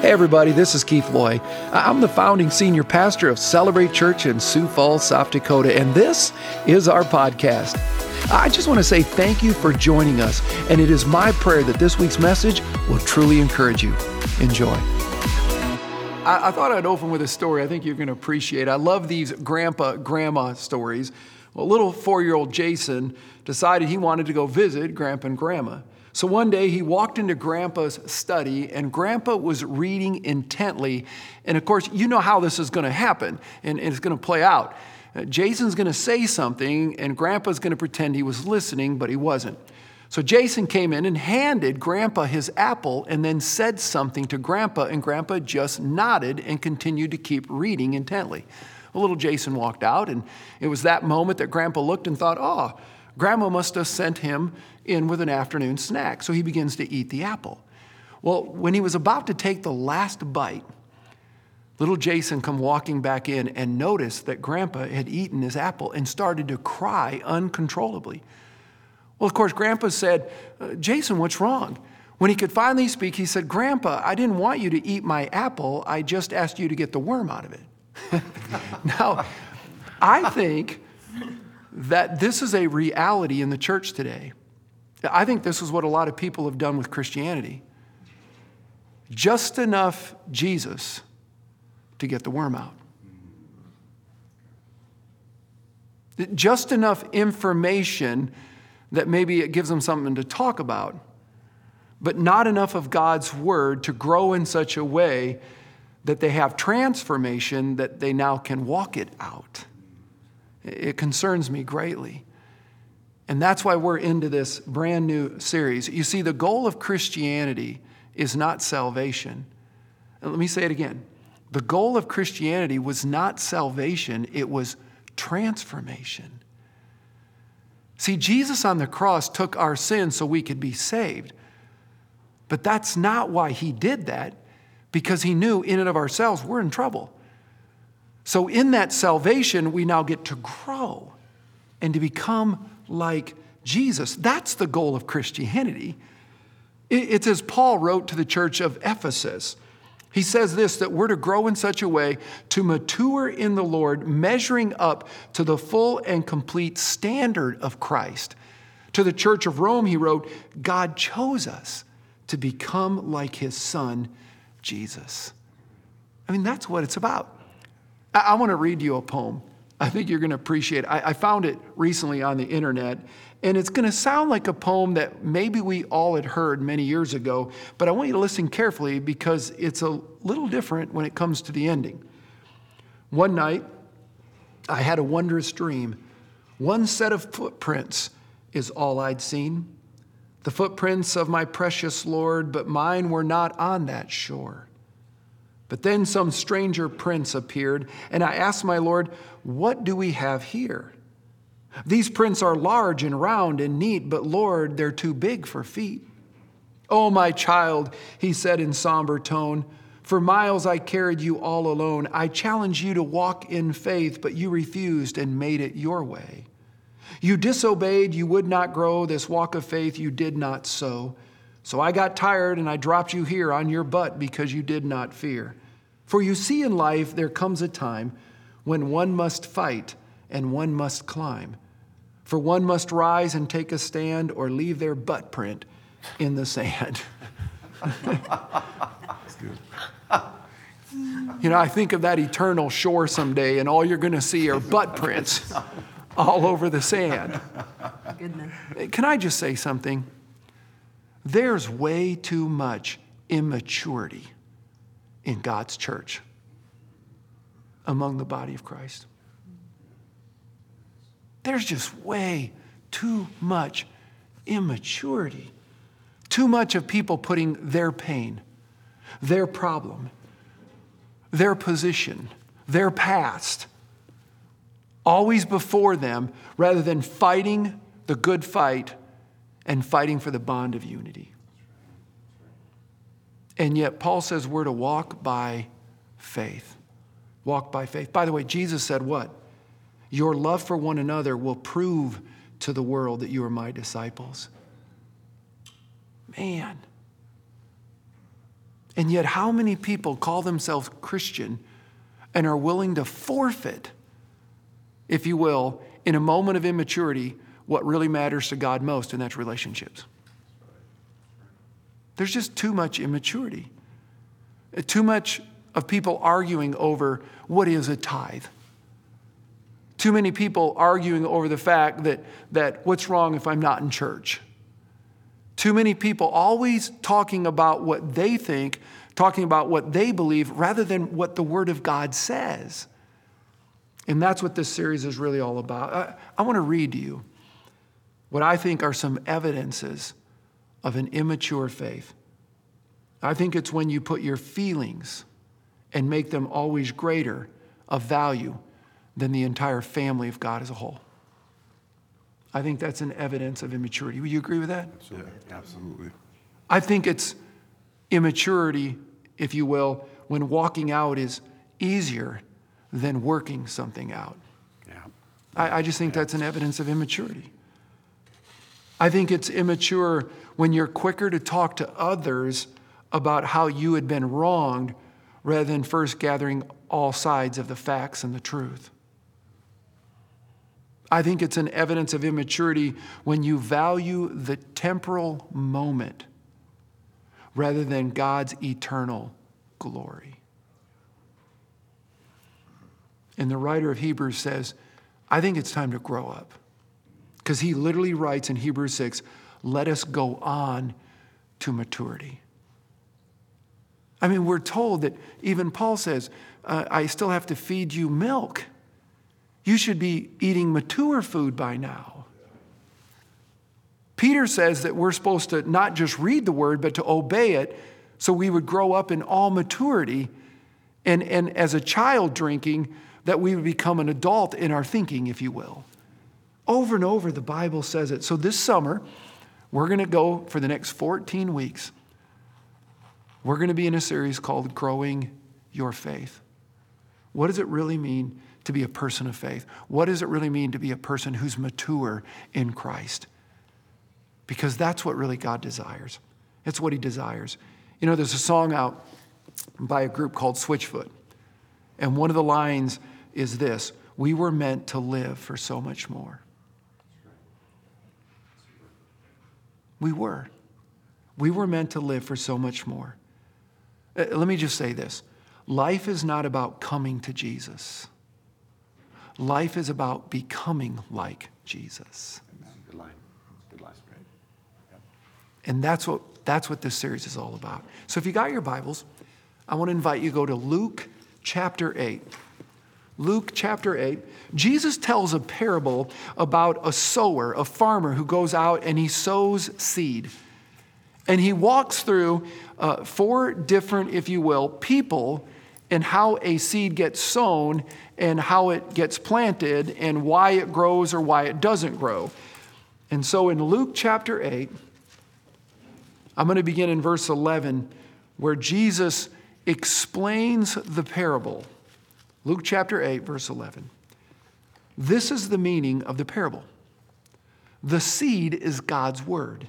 Hey, everybody, this is Keith Loy. I'm the founding senior pastor of Celebrate Church in Sioux Falls, South Dakota, and this is our podcast. I just want to say thank you for joining us, and it is my prayer that this week's message will truly encourage you. Enjoy. I, I thought I'd open with a story I think you're going to appreciate. I love these grandpa grandma stories. Well, little four year old Jason decided he wanted to go visit grandpa and grandma. So one day he walked into Grandpa's study, and Grandpa was reading intently. And of course, you know how this is going to happen, and, it's going to play out. Uh, Jason's going to say something, and Grandpa's going to pretend he was listening, but he wasn't. So Jason came in and handed Grandpa his apple and then said something to Grandpa, and Grandpa just nodded and continued to keep reading intently. A little Jason walked out, and it was that moment that Grandpa looked and thought, oh, Grandma must have sent him in with an afternoon snack. So he begins to eat the apple. Well, when he was about to take the last bite, little Jason come walking back in and noticed that grandpa had eaten his apple and started to cry uncontrollably. Well, of course, grandpa said, uh, Jason, what's wrong? When he could finally speak, he said, Grandpa, I didn't want you to eat my apple. I just asked you to get the worm out of it. now, I think that this is a reality in the church today. I think this is what a lot of people have done with Christianity. Just enough Jesus to get the worm out. Just enough information that maybe it gives them something to talk about, but not enough of God's word to grow in such a way that they have transformation that they now can walk it out. It concerns me greatly. And that's why we're into this brand new series. You see, the goal of Christianity is not salvation. Let me say it again. The goal of Christianity was not salvation, it was transformation. See, Jesus on the cross took our sins so we could be saved. But that's not why he did that, because he knew in and of ourselves we're in trouble. So, in that salvation, we now get to grow and to become like Jesus. That's the goal of Christianity. It's as Paul wrote to the church of Ephesus. He says this that we're to grow in such a way to mature in the Lord, measuring up to the full and complete standard of Christ. To the church of Rome, he wrote, God chose us to become like his son, Jesus. I mean, that's what it's about. I, I want to read you a poem. I think you're going to appreciate. I, I found it recently on the internet, and it's going to sound like a poem that maybe we all had heard many years ago, but I want you to listen carefully because it's a little different when it comes to the ending. One night, I had a wondrous dream. One set of footprints is all I'd seen. The footprints of my precious Lord, but mine were not on that shore. But then some stranger prince appeared, and I asked my Lord, What do we have here? These prints are large and round and neat, but Lord, they're too big for feet. Oh, my child, he said in somber tone, for miles I carried you all alone. I challenged you to walk in faith, but you refused and made it your way. You disobeyed, you would not grow. This walk of faith you did not sow. So I got tired and I dropped you here on your butt because you did not fear. For you see, in life, there comes a time when one must fight and one must climb. For one must rise and take a stand or leave their butt print in the sand. That's good. You know, I think of that eternal shore someday, and all you're going to see are butt prints all over the sand. Goodness. Can I just say something? There's way too much immaturity in God's church among the body of Christ. There's just way too much immaturity, too much of people putting their pain, their problem, their position, their past always before them rather than fighting the good fight and fighting for the bond of unity. And yet, Paul says we're to walk by faith. Walk by faith. By the way, Jesus said what? Your love for one another will prove to the world that you are my disciples. Man. And yet, how many people call themselves Christian and are willing to forfeit, if you will, in a moment of immaturity, what really matters to God most, and that's relationships? There's just too much immaturity, uh, too much of people arguing over what is a tithe. Too many people arguing over the fact that, that what's wrong if I'm not in church. Too many people always talking about what they think, talking about what they believe, rather than what the Word of God says. And that's what this series is really all about. I, I want to read to you what I think are some evidences of an immature faith. I think it's when you put your feelings and make them always greater of value than the entire family of God as a whole. I think that's an evidence of immaturity. Would you agree with that? Yeah, absolutely. I think it's immaturity, if you will, when walking out is easier than working something out. Yeah. I, I just think that's an evidence of immaturity. I think it's immature when you're quicker to talk to others about how you had been wronged rather than first gathering all sides of the facts and the truth. I think it's an evidence of immaturity when you value the temporal moment rather than God's eternal glory. And the writer of Hebrews says, I think it's time to grow up. Because he literally writes in Hebrews 6, let us go on to maturity. I mean, we're told that even Paul says, uh, I still have to feed you milk. You should be eating mature food by now. Peter says that we're supposed to not just read the word, but to obey it so we would grow up in all maturity. And, and as a child drinking, that we would become an adult in our thinking, if you will. Over and over, the Bible says it. So this summer, we're going to go for the next 14 weeks. We're going to be in a series called Growing Your Faith. What does it really mean to be a person of faith? What does it really mean to be a person who's mature in Christ? Because that's what really God desires. It's what He desires. You know, there's a song out by a group called Switchfoot, and one of the lines is this We were meant to live for so much more. We were. We were meant to live for so much more. Uh, let me just say this life is not about coming to Jesus. Life is about becoming like Jesus. Good line. Good line, right? Yep. And that's what, that's what this series is all about. So if you got your Bibles, I want to invite you to go to Luke chapter 8. Luke chapter 8, Jesus tells a parable about a sower, a farmer who goes out and he sows seed. And he walks through uh, four different, if you will, people and how a seed gets sown and how it gets planted and why it grows or why it doesn't grow. And so in Luke chapter 8, I'm going to begin in verse 11 where Jesus explains the parable. Luke chapter 8, verse 11. This is the meaning of the parable the seed is God's word.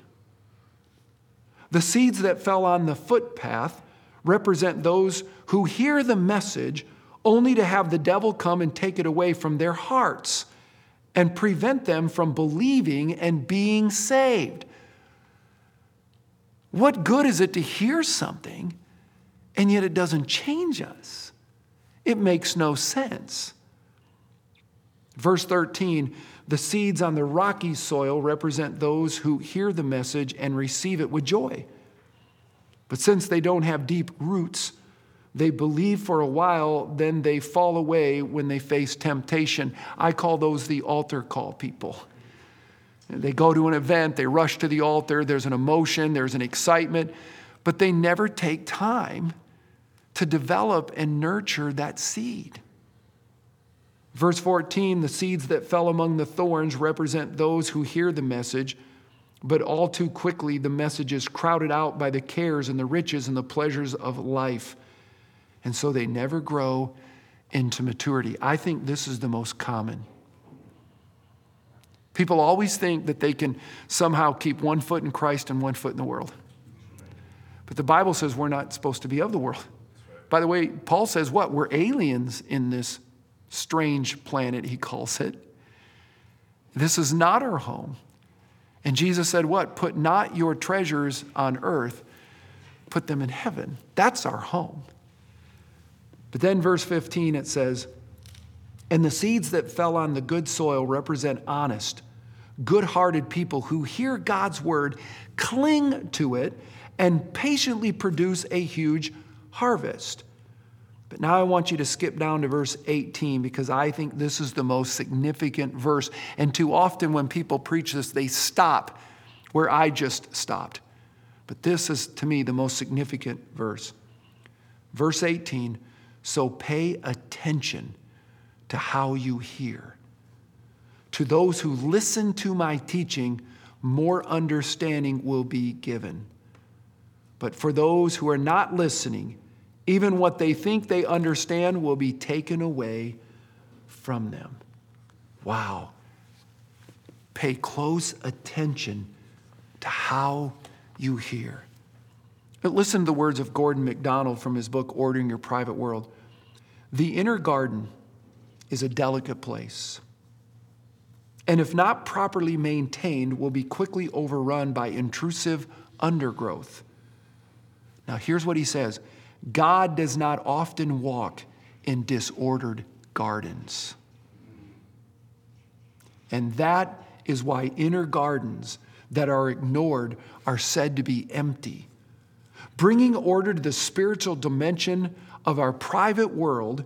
The seeds that fell on the footpath represent those who hear the message only to have the devil come and take it away from their hearts and prevent them from believing and being saved. What good is it to hear something and yet it doesn't change us? It makes no sense. Verse 13 the seeds on the rocky soil represent those who hear the message and receive it with joy. But since they don't have deep roots, they believe for a while, then they fall away when they face temptation. I call those the altar call people. They go to an event, they rush to the altar, there's an emotion, there's an excitement, but they never take time to develop and nurture that seed. Verse 14 the seeds that fell among the thorns represent those who hear the message, but all too quickly the message is crowded out by the cares and the riches and the pleasures of life and so they never grow into maturity. I think this is the most common. People always think that they can somehow keep one foot in Christ and one foot in the world. But the Bible says we're not supposed to be of the world. By the way, Paul says what? We're aliens in this strange planet, he calls it. This is not our home. And Jesus said, What? Put not your treasures on earth, put them in heaven. That's our home. But then, verse 15, it says, And the seeds that fell on the good soil represent honest, good hearted people who hear God's word, cling to it, and patiently produce a huge harvest. But now I want you to skip down to verse 18 because I think this is the most significant verse. And too often when people preach this, they stop where I just stopped. But this is, to me, the most significant verse. Verse 18 So pay attention to how you hear. To those who listen to my teaching, more understanding will be given. But for those who are not listening, even what they think they understand will be taken away from them. Wow. Pay close attention to how you hear. But listen to the words of Gordon MacDonald from his book, Ordering Your Private World. The inner garden is a delicate place. And if not properly maintained, will be quickly overrun by intrusive undergrowth. Now, here's what he says God does not often walk in disordered gardens. And that is why inner gardens that are ignored are said to be empty. Bringing order to the spiritual dimension of our private world,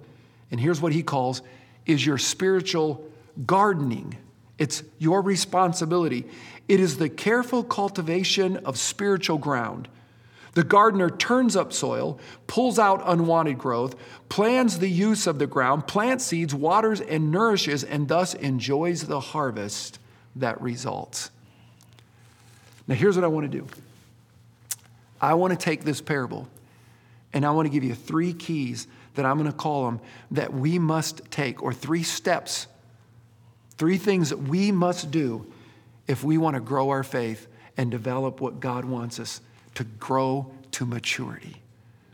and here's what he calls, is your spiritual gardening. It's your responsibility. It is the careful cultivation of spiritual ground the gardener turns up soil, pulls out unwanted growth, plans the use of the ground, plants seeds, waters, and nourishes, and thus enjoys the harvest that results. Now, here's what I want to do I want to take this parable and I want to give you three keys that I'm going to call them that we must take, or three steps, three things that we must do if we want to grow our faith and develop what God wants us to grow to maturity.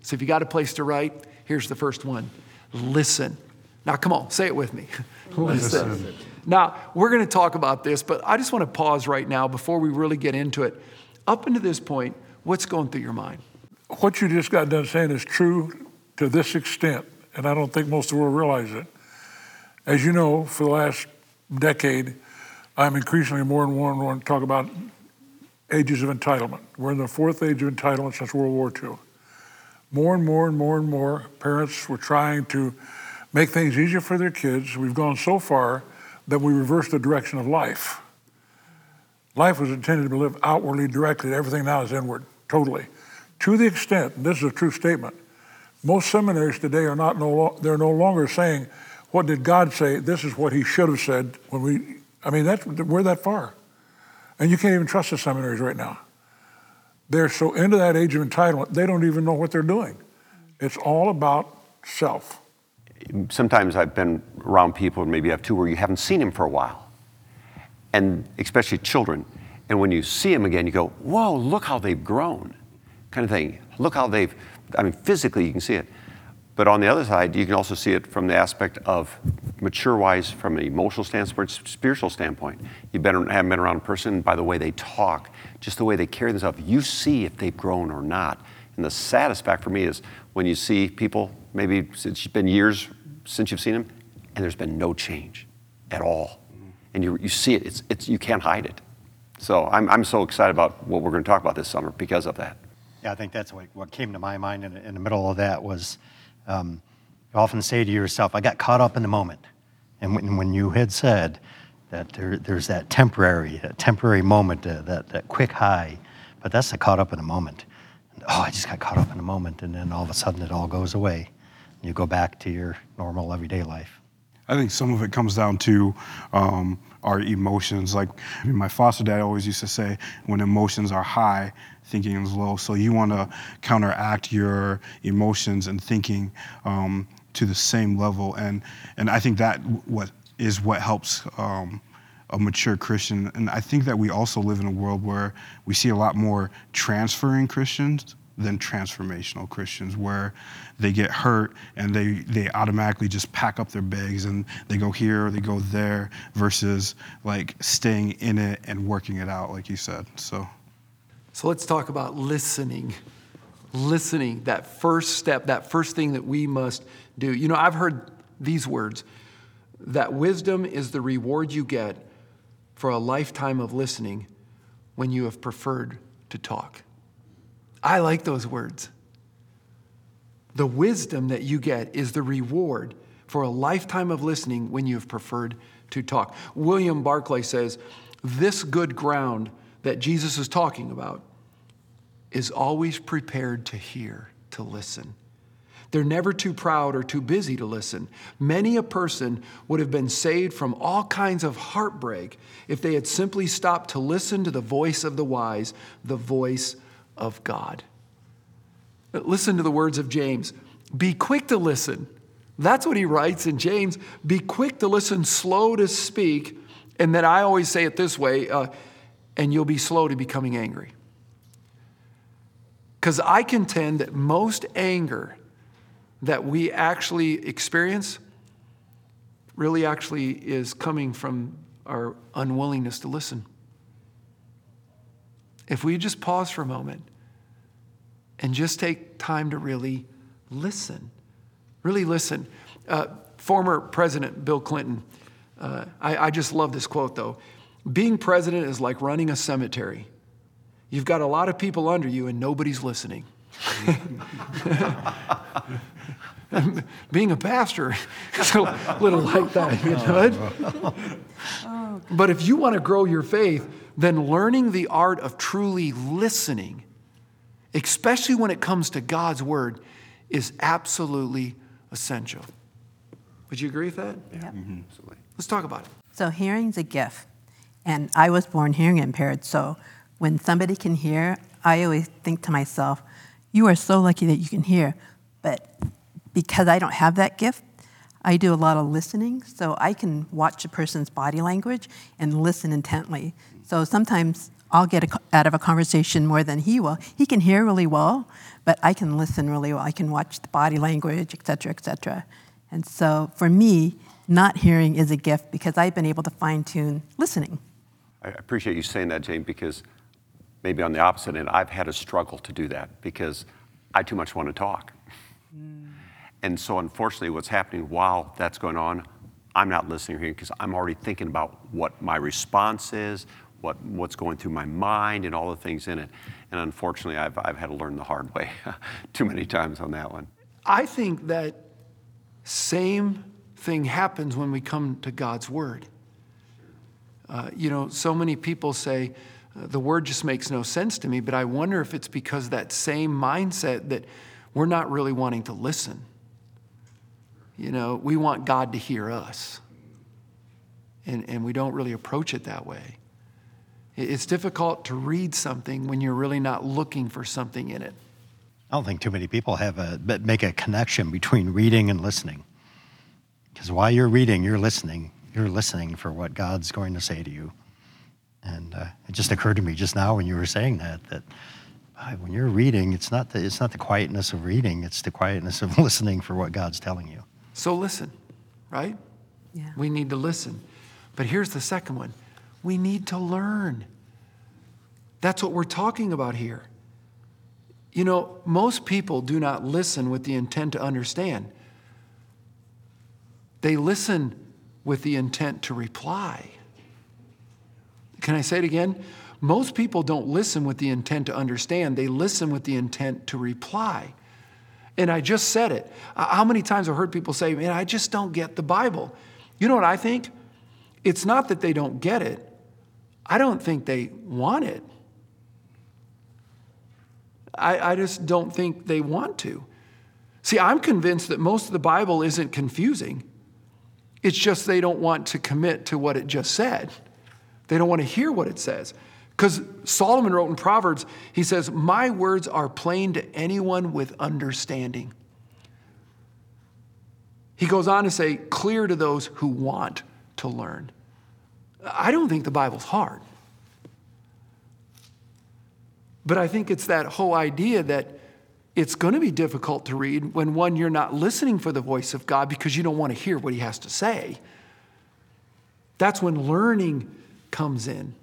So if you got a place to write, here's the first one listen. Now, come on, say it with me. listen. listen. Now, we're going to talk about this, but I just want to pause right now before we really get into it. Up until this point, what's going through your mind? What you just got done saying is true to this extent, and I don't think most of the world realize it. As you know, for the last decade, I'm increasingly more and more and more talk about ages of entitlement. We're in the fourth age of entitlement since World War II. More and more and more and more parents were trying to make things easier for their kids. We've gone so far that we reversed the direction of life. Life was intended to be lived outwardly directed. Everything now is inward, totally. To the extent, and this is a true statement, most seminaries today are not no they're no longer saying, "What did God say?" This is what He should have said. When we, I mean, that's we're that far. And you can't even trust the seminaries right now. They're so into that age of entitlement, they don't even know what they're doing. It's all about self. Sometimes I've been around people, and maybe I have two, where you haven't seen him for a while, and especially children. And when you see them again, you go, whoa, look how they've grown, kind of thing. Look how they've, I mean, physically you can see it. But on the other side, you can also see it from the aspect of mature wise, from an emotional standpoint, spiritual standpoint. You better haven't been around a person by the way they talk, just the way they carry themselves. You see if they've grown or not. And the saddest fact for me is when you see people, maybe it's been years since you've seen them, and there's been no change at all. And you, you see it, it's, it's, you can't hide it. So I'm, I'm so excited about what we're going to talk about this summer because of that. Yeah, I think that's what, what came to my mind in, in the middle of that was um, you often say to yourself, I got caught up in the moment. And when, when you had said that there, there's that temporary, that temporary moment, uh, that, that quick high, but that's the caught up in the moment. And, oh, I just got caught up in the moment, and then all of a sudden it all goes away. And you go back to your normal everyday life. I think some of it comes down to um, our emotions. Like I mean, my foster dad always used to say, when emotions are high, thinking is low. So you want to counteract your emotions and thinking um, to the same level. And and I think that what is what helps. Um, a mature Christian. And I think that we also live in a world where we see a lot more transferring Christians than transformational Christians, where they get hurt and they, they automatically just pack up their bags and they go here or they go there versus like staying in it and working it out, like you said. So, so let's talk about listening. Listening, that first step, that first thing that we must do. You know, I've heard these words that wisdom is the reward you get for a lifetime of listening when you have preferred to talk. I like those words. The wisdom that you get is the reward for a lifetime of listening when you have preferred to talk. William Barclay says, This good ground that Jesus is talking about is always prepared to hear, to listen. They're never too proud or too busy to listen. Many a person would have been saved from all kinds of heartbreak if they had simply stopped to listen to the voice of the wise, the voice of God. Listen to the words of James be quick to listen. That's what he writes in James. Be quick to listen, slow to speak. And then I always say it this way uh, and you'll be slow to becoming angry. Because I contend that most anger that we actually experience really actually is coming from our unwillingness to listen. If we just pause for a moment and just take time to really listen, really listen. Uh, former President Bill Clinton, uh, I, I just love this quote though. Being president is like running a cemetery. You've got a lot of people under you and nobody's listening. Being a pastor is a little like that, you know? But if you want to grow your faith, then learning the art of truly listening, especially when it comes to God's word, is absolutely essential. Would you agree with that? Yeah. Mm-hmm. Absolutely. Let's talk about it. So, hearing's a gift. And I was born hearing impaired. So, when somebody can hear, I always think to myself, you are so lucky that you can hear. But because I don't have that gift, I do a lot of listening. So I can watch a person's body language and listen intently. So sometimes I'll get a, out of a conversation more than he will. He can hear really well, but I can listen really well. I can watch the body language, et cetera, et cetera. And so for me, not hearing is a gift because I've been able to fine tune listening. I appreciate you saying that, Jane, because maybe on the opposite end, I've had a struggle to do that because I too much want to talk. And so, unfortunately, what's happening while that's going on, I'm not listening here because I'm already thinking about what my response is, what, what's going through my mind, and all the things in it. And unfortunately, I've, I've had to learn the hard way too many times on that one. I think that same thing happens when we come to God's Word. Uh, you know, so many people say, the word just makes no sense to me, but I wonder if it's because that same mindset that we're not really wanting to listen. You know, we want God to hear us, and, and we don't really approach it that way. It's difficult to read something when you're really not looking for something in it. I don't think too many people have a make a connection between reading and listening. Because while you're reading, you're listening. You're listening for what God's going to say to you. And uh, it just occurred to me just now when you were saying that that uh, when you're reading, it's not the it's not the quietness of reading; it's the quietness of listening for what God's telling you. So listen, right? Yeah. We need to listen. But here's the second one: we need to learn. That's what we're talking about here. You know, most people do not listen with the intent to understand. They listen with the intent to reply. Can I say it again? Most people don't listen with the intent to understand, they listen with the intent to reply. And I just said it. Uh, how many times I've heard people say, Man, I just don't get the Bible. You know what I think? It's not that they don't get it, I don't think they want it. I, I just don't think they want to. See, I'm convinced that most of the Bible isn't confusing. It's just they don't want to commit to what it just said. They don't want to hear what it says. Because Solomon wrote in Proverbs, he says, My words are plain to anyone with understanding. He goes on to say, clear to those who want to learn. I don't think the Bible's hard. But I think it's that whole idea that it's going to be difficult to read when one, you're not listening for the voice of God because you don't want to hear what he has to say. That's when learning comes in.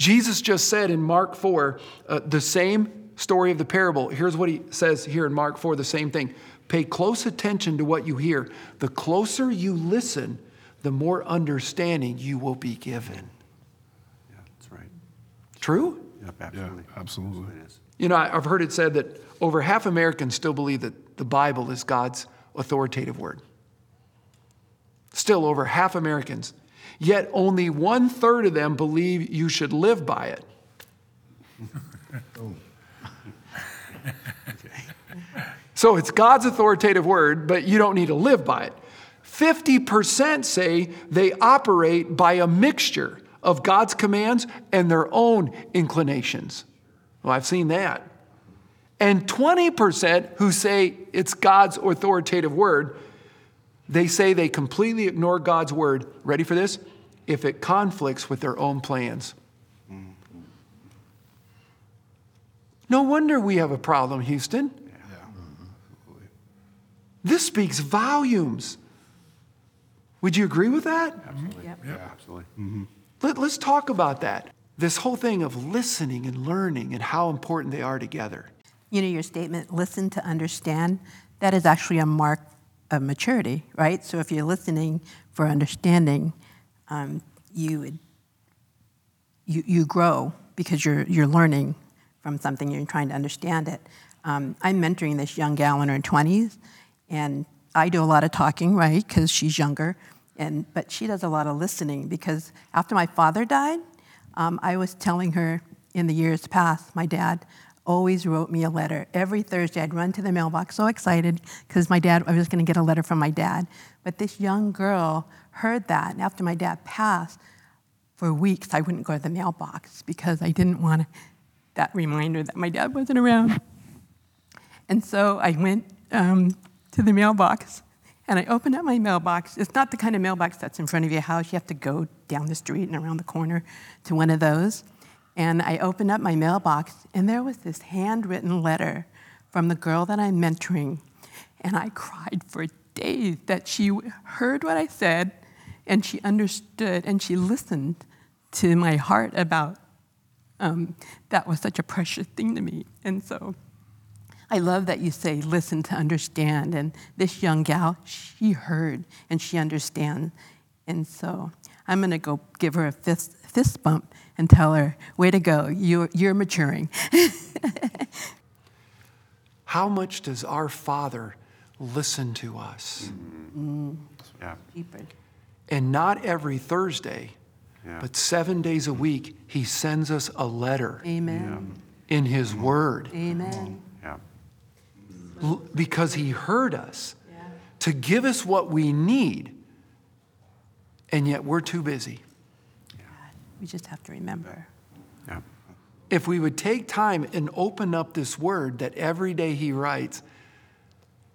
Jesus just said in Mark 4, uh, the same story of the parable. Here's what he says here in Mark 4, the same thing. Pay close attention to what you hear. The closer you listen, the more understanding you will be given. Yeah, that's right. True? Yep, Yeah, absolutely. absolutely. It is. You know, I've heard it said that over half Americans still believe that the Bible is God's authoritative word. Still, over half Americans. Yet only one third of them believe you should live by it. So it's God's authoritative word, but you don't need to live by it. 50% say they operate by a mixture of God's commands and their own inclinations. Well, I've seen that. And 20% who say it's God's authoritative word, they say they completely ignore God's word. Ready for this? If it conflicts with their own plans. No wonder we have a problem, Houston. This speaks volumes. Would you agree with that? Absolutely. Yeah, absolutely. Mm-hmm. Let, us talk about that. This whole thing of listening and learning and how important they are together. You know, your statement, listen to understand, that is actually a mark of maturity, right? So if you're listening for understanding, um, you, would- you, you grow because you're, you're learning from something, you're trying to understand it. Um, I'm mentoring this young gal in her 20s, and I do a lot of talking, right, because she's younger, and, but she does a lot of listening because after my father died, um, I was telling her in the years past, my dad always wrote me a letter. Every Thursday, I'd run to the mailbox so excited because my dad, I was going to get a letter from my dad. But this young girl heard that, and after my dad passed, for weeks I wouldn't go to the mailbox because I didn't want that reminder that my dad wasn't around. And so I went um, to the mailbox and I opened up my mailbox. It's not the kind of mailbox that's in front of your house. You have to go down the street and around the corner to one of those. And I opened up my mailbox and there was this handwritten letter from the girl that I'm mentoring. And I cried for days that she heard what I said and she understood and she listened to my heart about um, that was such a precious thing to me. And so I love that you say listen to understand. And this young gal, she heard and she understands. And so I'm going to go give her a fist, fist bump and tell her, way to go, you're, you're maturing. How much does our Father listen to us? Mm-hmm. Yeah. And not every Thursday, Yeah. but seven days a week, He sends us a letter Amen. in His Word Amen. Mm-hmm. Yeah. l- because He heard us to give us what we need. And yet we're too busy. We just have to remember. Yeah. If we would take time and open up this Word that every day He writes,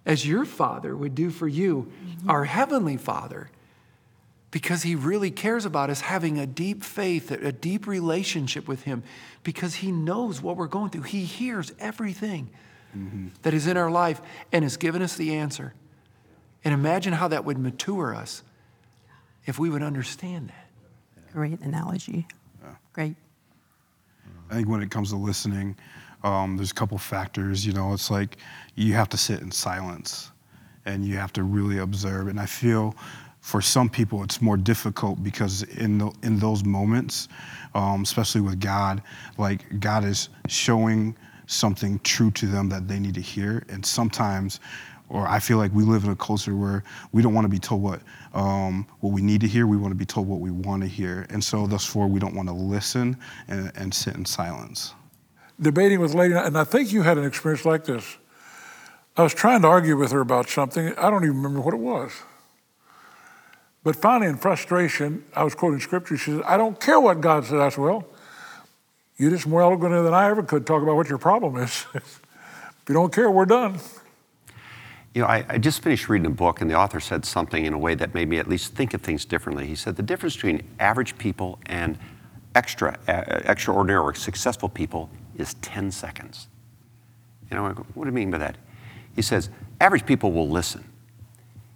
as your Father would do for you, mm-hmm. our Heavenly Father, because He really cares about us having a deep faith, a deep relationship with Him, because He knows what we're going through. He hears everything mm-hmm. that is in our life and has given us the answer. And imagine how that would mature us if we would understand that. Great analogy. Great. I think when it comes to listening, um, there's a couple factors. You know, it's like you have to sit in silence and you have to really observe. And I feel for some people it's more difficult because in the, in those moments, um, especially with God, like God is showing something true to them that they need to hear. And sometimes, or I feel like we live in a culture where we don't want to be told what um, what we need to hear. We want to be told what we want to hear, and so thus far we don't want to listen and, and sit in silence. debating with lady, and I think you had an experience like this. I was trying to argue with her about something. I don't even remember what it was. But finally, in frustration, I was quoting scripture. She said, I don't care what God says. I said, Well, you're just more eloquent than I ever could talk about what your problem is. if you don't care, we're done. You know, I, I just finished reading a book, and the author said something in a way that made me at least think of things differently. He said the difference between average people and extra, uh, extraordinary or successful people is 10 seconds. You know, what do you mean by that? He says, average people will listen.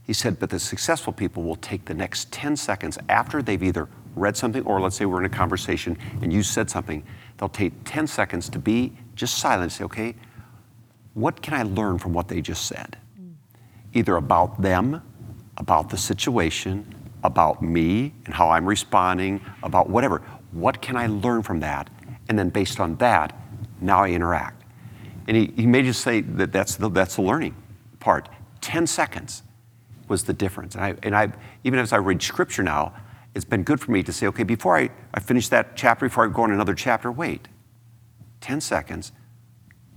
He said, but the successful people will take the next 10 seconds after they've either read something or let's say we're in a conversation and you said something, they'll take 10 seconds to be just silent and say, okay, what can I learn from what they just said? Either about them, about the situation, about me and how I'm responding, about whatever. What can I learn from that? And then based on that, now I interact. And he, he may just say that that's the, that's the learning part. 10 seconds was the difference. And, I, and I, even as I read scripture now, it's been good for me to say, okay, before I, I finish that chapter, before I go on another chapter, wait, 10 seconds.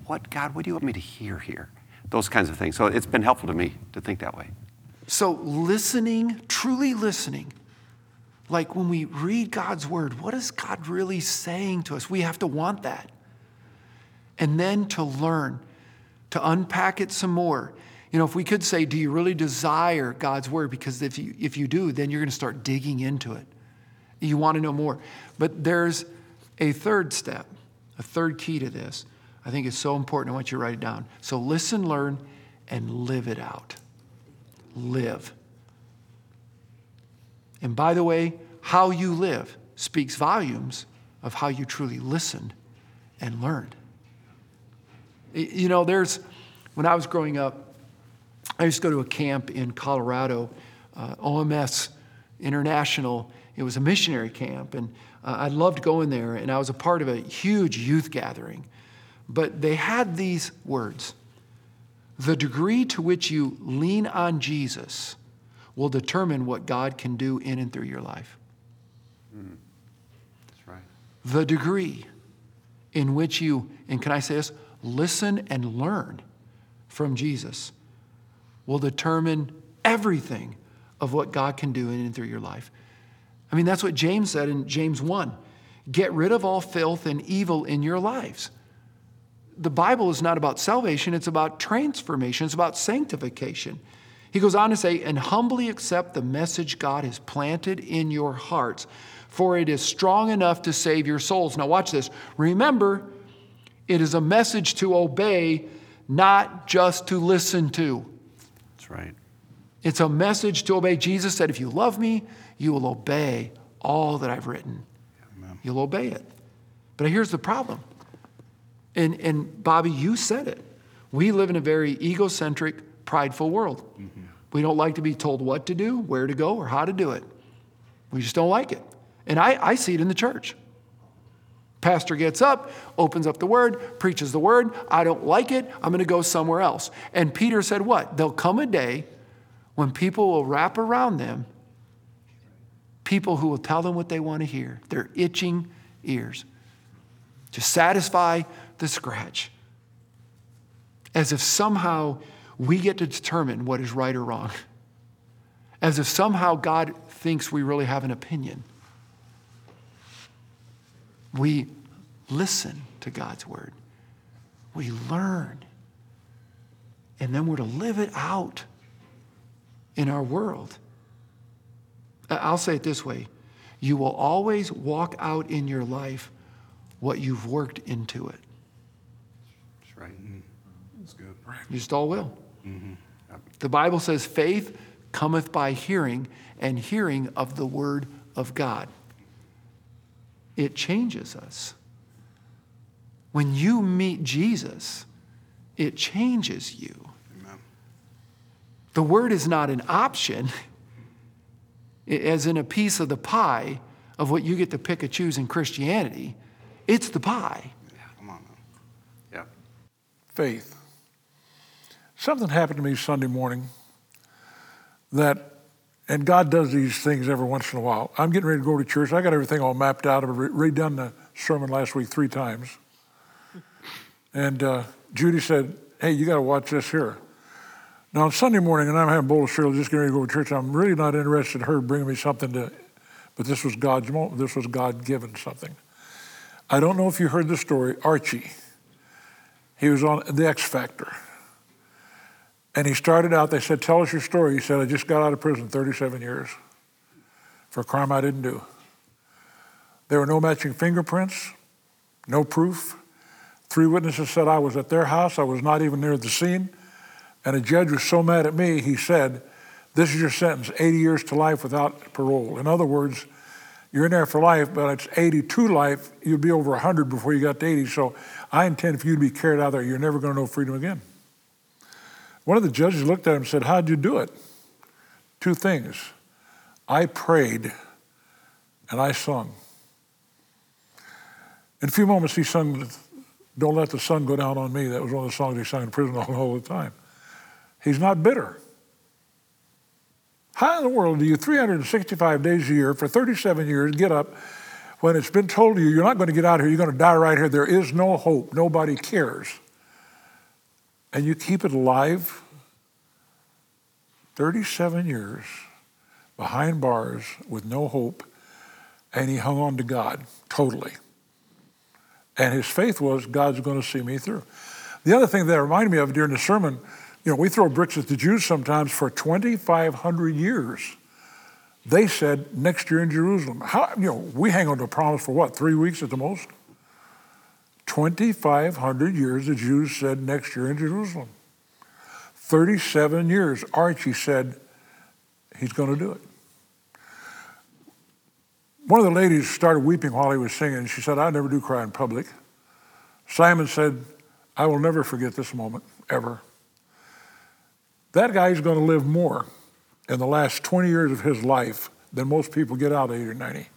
What, God, what do you want me to hear here? Those kinds of things. So it's been helpful to me to think that way. So, listening, truly listening, like when we read God's word, what is God really saying to us? We have to want that. And then to learn, to unpack it some more. You know, if we could say, Do you really desire God's word? Because if you, if you do, then you're going to start digging into it. You want to know more. But there's a third step, a third key to this. I think it's so important. I want you to write it down. So listen, learn, and live it out live. And by the way, how you live speaks volumes of how you truly listened and learned. You know, there's, when I was growing up, I used to go to a camp in Colorado, uh, OMS International. It was a missionary camp, and uh, I loved going there, and I was a part of a huge youth gathering. But they had these words the degree to which you lean on Jesus will determine what God can do in and through your life. Mm. That's right. The degree in which you, and can I say this, listen and learn from Jesus will determine everything of what God can do in and through your life. I mean, that's what James said in James 1 get rid of all filth and evil in your lives the Bible is not about salvation, it's about transformation, it's about sanctification. He goes on to say, and humbly accept the message God has planted in your hearts, for it is strong enough to save your souls. Now, watch this. Remember, it is a message to obey, not just to listen to. That's right. It's a message to obey. Jesus said, if you love me, you will obey all that I've written. Amen. You'll obey it. But here's the problem and, and Bobby, you said it. We live in a very egocentric, prideful world. Mm-hmm. We don't like to be told what to do, where to go, or how to do it. We just don't like it. And I, I see it in the church. Pastor gets up, opens up the word, preaches the word. I don't like it. I'm going to go somewhere else. And Peter said, What? There'll come a day when people will wrap around them people who will tell them what they want to hear, their itching ears. To satisfy the scratch. As if somehow we get to determine what is right or wrong. As if somehow God thinks we really have an opinion. We listen to God's word. We learn. And then we're to live it out in our world. I'll say it this way you will always walk out in your life what you've worked into it. Right. Mm-hmm. That's good. You just all will. Mm-hmm. Yep. The Bible says faith cometh by hearing, and hearing of the word of God. It changes us. When you meet Jesus, it changes you. Amen. The word is not an option, as in a piece of the pie of what you get to pick and choose in Christianity. It's the pie Yeah, come on now. Yeah. faith. Something happened to me Sunday morning that, and God does these things every once in a while. I'm getting ready to go to church. I got everything all mapped out. I've redone the sermon last week three times. And uh, Judy said, Hey, you got to watch this here. Now, on Sunday morning, and I'm having a bowl of cereal, just getting ready to go to church, I'm really not interested in her bringing me something to, but this was God's moment. This was God given something. I don't know if you heard the story, Archie. He was on the X Factor. And he started out, they said, Tell us your story. He said, I just got out of prison 37 years for a crime I didn't do. There were no matching fingerprints, no proof. Three witnesses said I was at their house. I was not even near the scene. And a judge was so mad at me, he said, This is your sentence 80 years to life without parole. In other words, you're in there for life, but it's 82 life. You'd be over 100 before you got to 80. So I intend for you to be carried out there. You're never going to know freedom again. One of the judges looked at him and said, How'd you do it? Two things. I prayed and I sung. In a few moments, he sung, Don't Let the Sun Go Down on Me. That was one of the songs he sang in prison all, the time. He's not bitter. How in the world do you, 365 days a year for 37 years, get up when it's been told to you, you're not going to get out here, you're going to die right here, there is no hope, nobody cares, and you keep it alive 37 years behind bars with no hope, and he hung on to God totally. And his faith was, God's going to see me through. The other thing that reminded me of during the sermon, you know, we throw bricks at the Jews sometimes for 2,500 years. They said next year in Jerusalem. How, you know, we hang on to a promise for what, three weeks at the most? 2,500 years the Jews said next year in Jerusalem. 37 years, Archie said he's going to do it. One of the ladies started weeping while he was singing. She said, I never do cry in public. Simon said, I will never forget this moment, ever. That guy is going to live more in the last 20 years of his life than most people get out at 80 or 90.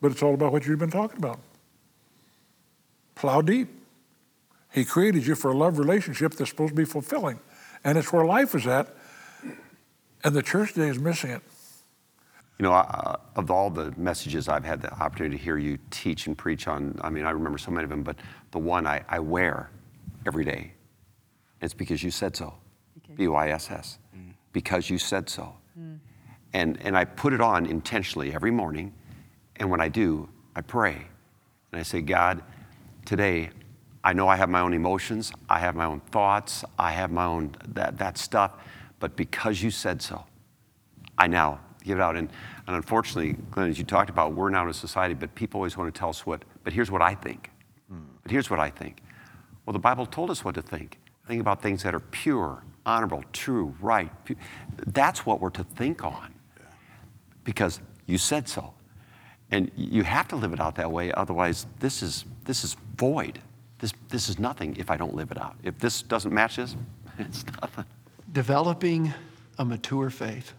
But it's all about what you've been talking about. Plow deep. He created you for a love relationship that's supposed to be fulfilling. And it's where life is at. And the church today is missing it. You know, uh, of all the messages I've had the opportunity to hear you teach and preach on, I mean, I remember so many of them, but the one I, I wear every day it's because you said so. B Y S S. Mm. Because you said so. Mm. And, and I put it on intentionally every morning. And when I do, I pray. And I say, God, today, I know I have my own emotions, I have my own thoughts, I have my own that, that stuff, but because you said so, I now give it out. And, and unfortunately, Glenn, as you talked about, we're now in a society, but people always want to tell us what, but here's what I think. Mm. But here's what I think. Well, the Bible told us what to think. Think about things that are pure, honorable, true, right. That's what we're to think on because you said so. And you have to live it out that way, otherwise, this is, this is void. This, this is nothing if I don't live it out. If this doesn't match this, it's nothing. Developing a mature faith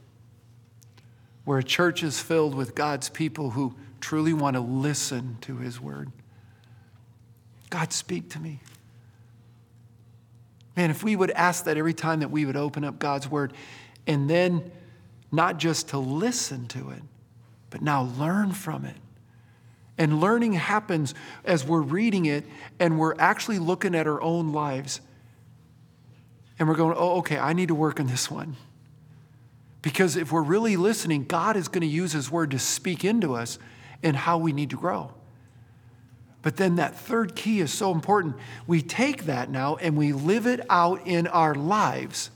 where a church is filled with God's people who truly want to listen to His word. God, speak to me. Man, if we would ask that every time that we would open up God's word and then not just to listen to it, but now learn from it. And learning happens as we're reading it and we're actually looking at our own lives. And we're going, oh, okay, I need to work on this one. Because if we're really listening, God is going to use His word to speak into us and how we need to grow. But then that third key is so important. We take that now and we live it out in our lives,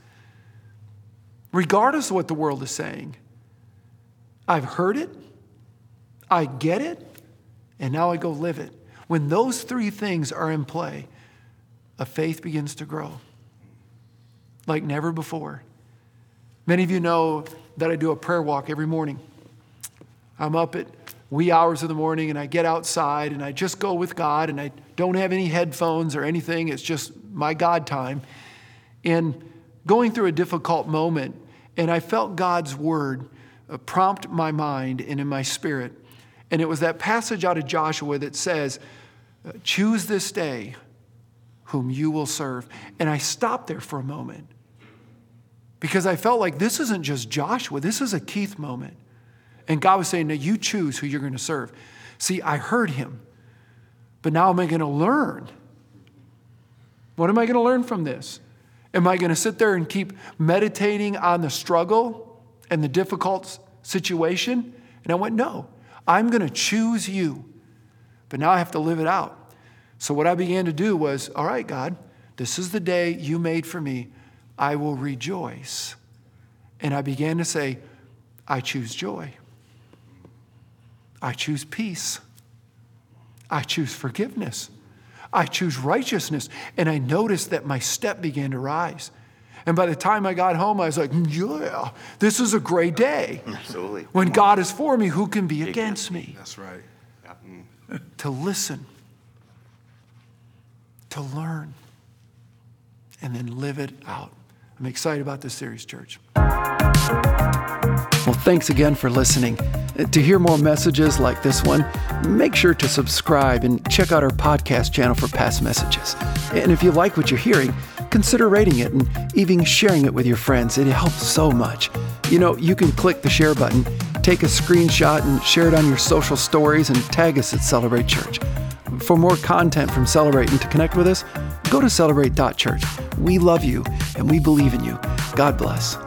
regardless of what the world is saying. I've heard it, I get it, and now I go live it. When those three things are in play, a faith begins to grow like never before. Many of you know that I do a prayer walk every morning. I'm up at wee hours of the morning and I get outside and I just go with God and I don't have any headphones or anything. It's just my God time. And going through a difficult moment, and I felt God's word prompt my mind and in my spirit. And it was that passage out of Joshua that says, uh, Choose this day whom you will serve. And I stopped there for a moment because I felt like this isn't just Joshua, this is a Keith moment. And God was saying, Now you choose who you're going to serve. See, I heard him, but now am I going to learn? What am I going to learn from this? Am I going to sit there and keep meditating on the struggle and the difficult situation? And I went, No, I'm going to choose you. But now I have to live it out. So what I began to do was, All right, God, this is the day you made for me. I will rejoice. And I began to say, I choose joy. I choose peace. I choose forgiveness. I choose righteousness. And I noticed that my step began to rise. And by the time I got home, I was like, yeah, this is a great day. Absolutely. When God is for me, who can be against me? That's right. To listen, to learn, and then live it out. I'm excited about this series, church. Well, thanks again for listening. Uh, to hear more messages like this one, make sure to subscribe and check out our podcast channel for past messages. And if you like what you're hearing, consider rating it and even sharing it with your friends. It helps so much. You know, you can click the share button, take a screenshot, and share it on your social stories and tag us at Celebrate Church. For more content from Celebrate and to connect with us, go to celebrate.church. We love you and we believe in you. God bless.